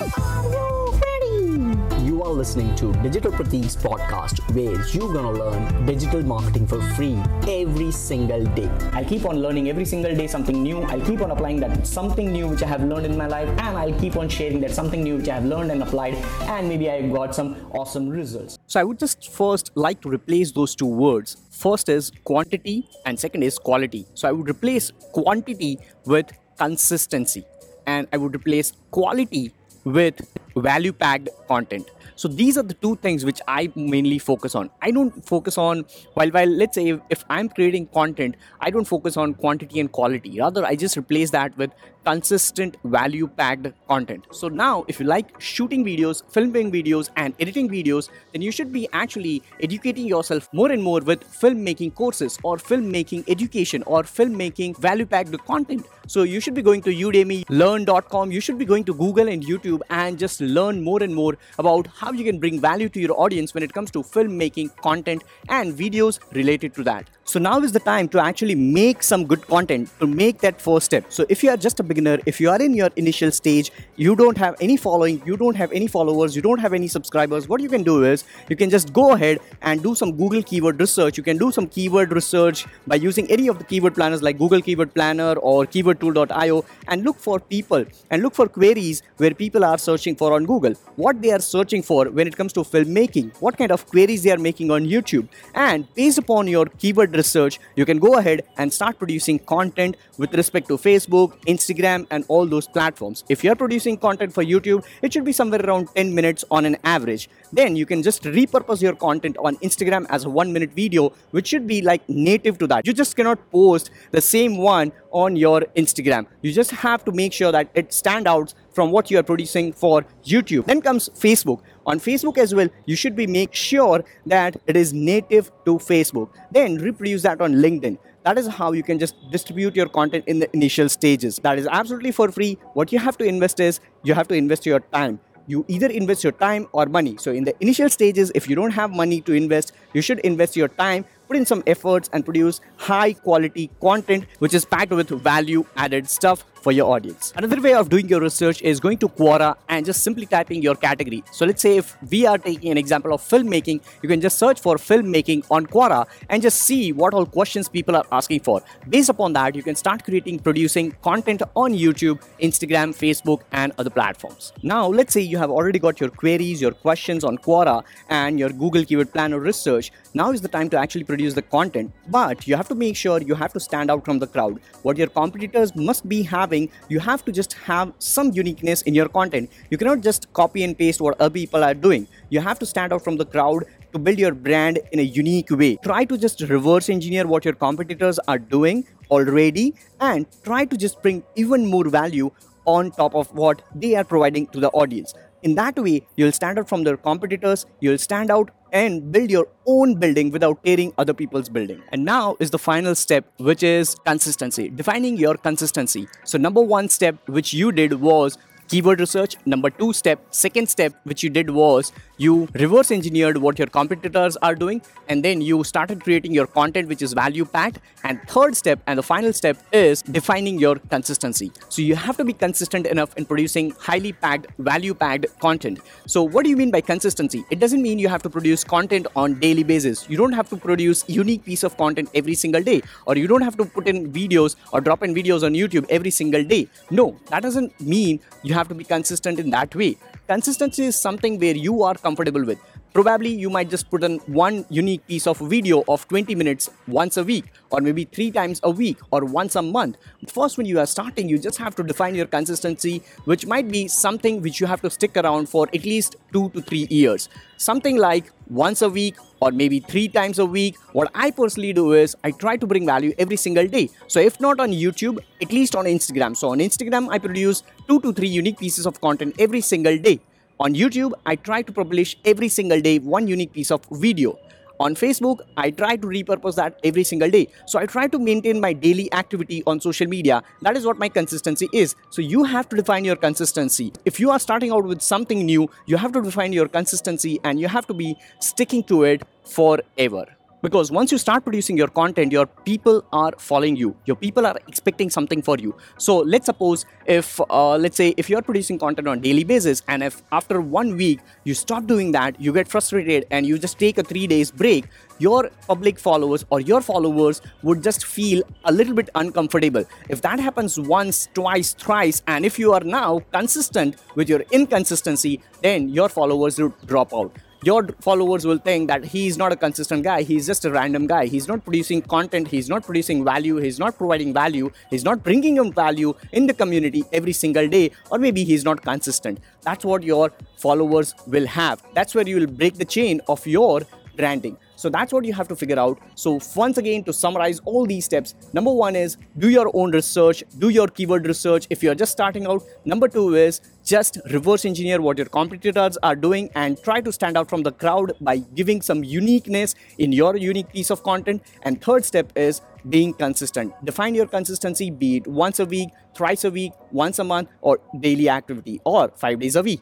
Are you ready? You are listening to Digital Pratik's podcast where you're gonna learn digital marketing for free every single day. I'll keep on learning every single day something new. I'll keep on applying that something new which I have learned in my life, and I'll keep on sharing that something new which I have learned and applied, and maybe I got some awesome results. So I would just first like to replace those two words. First is quantity, and second is quality. So I would replace quantity with consistency and I would replace quality with value packed content. So these are the two things which I mainly focus on. I don't focus on while while let's say if, I'm creating content, I don't focus on quantity and quality. Rather, I just replace that with consistent value packed content. So now if you like shooting videos, filming videos and editing videos, then you should be actually educating yourself more and more with filmmaking courses or filmmaking education or filmmaking value packed content. So you should be going to Udemy, Lynda.com, you should be going to Google and YouTube and just learn more and more about how you can bring value to your audience when it comes to filmmaking content and videos related to that. So now is the time to actually make some good content to make that first step. So if you are just a beginner, if you are in your initial stage, you don't have any following, you don't have any followers, you don't have any subscribers, what you can do is you can just go ahead and do some Google keyword research. You can do some keyword research by using any of the keyword planners like Google Keyword Planner or keywordtool.io and look for people and look for queries where people are searching for on Google. What they are searching for when it comes to filmmaking, what kind of queries they are making on YouTube. And based upon your keyword research, you can go ahead and start producing content with respect to Facebook, Instagram, and all those platforms. If you're producing content for YouTube, it should be somewhere around 10 minutes on an average. Then you can just repurpose your content on Instagram as a one minute video, which should be like native to that. You just cannot post the same one on your Instagram. You just have to make sure that it stand out from what you are producing for YouTube. Then comes Facebook. On Facebook as well, you should be make sure that it is native to Facebook. Then reproduce that on LinkedIn. That is how you can just distribute your content in the initial stages. That is absolutely for free. What you have to invest is you have to invest your time you either invest your time or money. So, in the initial stages, if you don't have money to invest, you should invest your time, put in some efforts, and produce high quality content which is packed with value added stuff for your audience. Another way of doing your research is going to Quora and just simply typing your category. So let's say if we are taking an example of filmmaking, you can just search for filmmaking on Quora and just see what all questions people are asking for. Based upon that, you can start creating, producing content on YouTube, Instagram, Facebook, and other platforms. Now, let's say you have already got your queries, your questions on Quora, and your Google Keyword Planner research. Now is the time to actually produce the content, but you have to make sure you have to stand out from the crowd. What your competitors must be having having, you have to just have some uniqueness in your content. You cannot just copy and paste what other people are doing. You have to stand out from the crowd to build your brand in a unique way. Try to just reverse engineer what your competitors are doing already and try to just bring even more value on top of what they are providing to the audience. In that way, you'll stand out from the competitors, you'll stand out and build your own building without tearing other people's building. And now is the final step, which is consistency, defining your consistency. So, number one step, which you did was keyword research. Number two step, second step, which you did was you reverse engineered what your competitors are doing, and then you started creating your content which is value packed. And third step, and the final step is defining your consistency. So you have to be consistent enough in producing highly packed, value packed content. So, what do you mean by consistency? It doesn't mean you have to produce content on daily basis. You don't have to produce unique piece of content every single day, or you don't have to put in videos or drop in videos on YouTube every single day. No, that doesn't mean you have have to be consistent in that way. Consistency is something where you are comfortable with. Probably you might just put in one unique piece of video of 20 minutes once a week, or maybe three times a week, or once a month. First, when you are starting, you just have to define your consistency, which might be something which you have to stick around for at least two to three years. Something like once a week or maybe three times a week. What I personally do is I try to bring value every single day. So, if not on YouTube, at least on Instagram. So, on Instagram, I produce two to three unique pieces of content every single day. On YouTube, I try to publish every single day one unique piece of video. On Facebook, I try to repurpose that every single day. So I try to maintain my daily activity on social media. That is what my consistency is. So you have to define your consistency. If you are starting out with something new, you have to define your consistency and you have to be sticking to it forever. Because once you start producing your content your people are following you. Your people are expecting something for you. So let's suppose if uh, let's say if you're producing content on daily basis and if after one week you stop doing that you get frustrated and you just take a 3 days break your public followers or your followers would just feel a little bit uncomfortable. If that happens once twice thrice and if you are now consistent with your inconsistency then your followers would drop out your followers will think that he is not a consistent guy. He's just a random guy. He's not producing content. He's not producing value. He's not providing value. He's not bringing in value in the community every single day. Or maybe he's not consistent. That's what your followers will have. That's where you will break the chain of your branding so that's what you have to figure out. So once again, to summarize all these steps, number one is do your own research, do your keyword research if you're just starting out. Number two is just reverse engineer what your competitors are doing and try to stand out from the crowd by giving some uniqueness in your unique piece of content. And third step is being consistent. Define your consistency, be it once a week, thrice a week, once a month, or daily activity, or five days a week.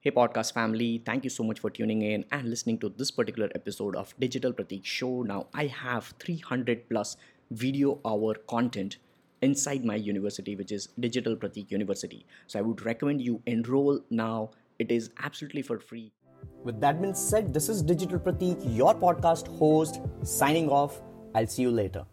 Hey, podcast family, thank you so much for tuning in and listening to this particular episode of Digital Pratik Show. Now, I have 300 plus video hour content inside my university, which is Digital Pratik University. So, I would recommend you enroll now. It is absolutely for free. With that being said, this is Digital Pratik, your podcast host, signing off. I'll see you later.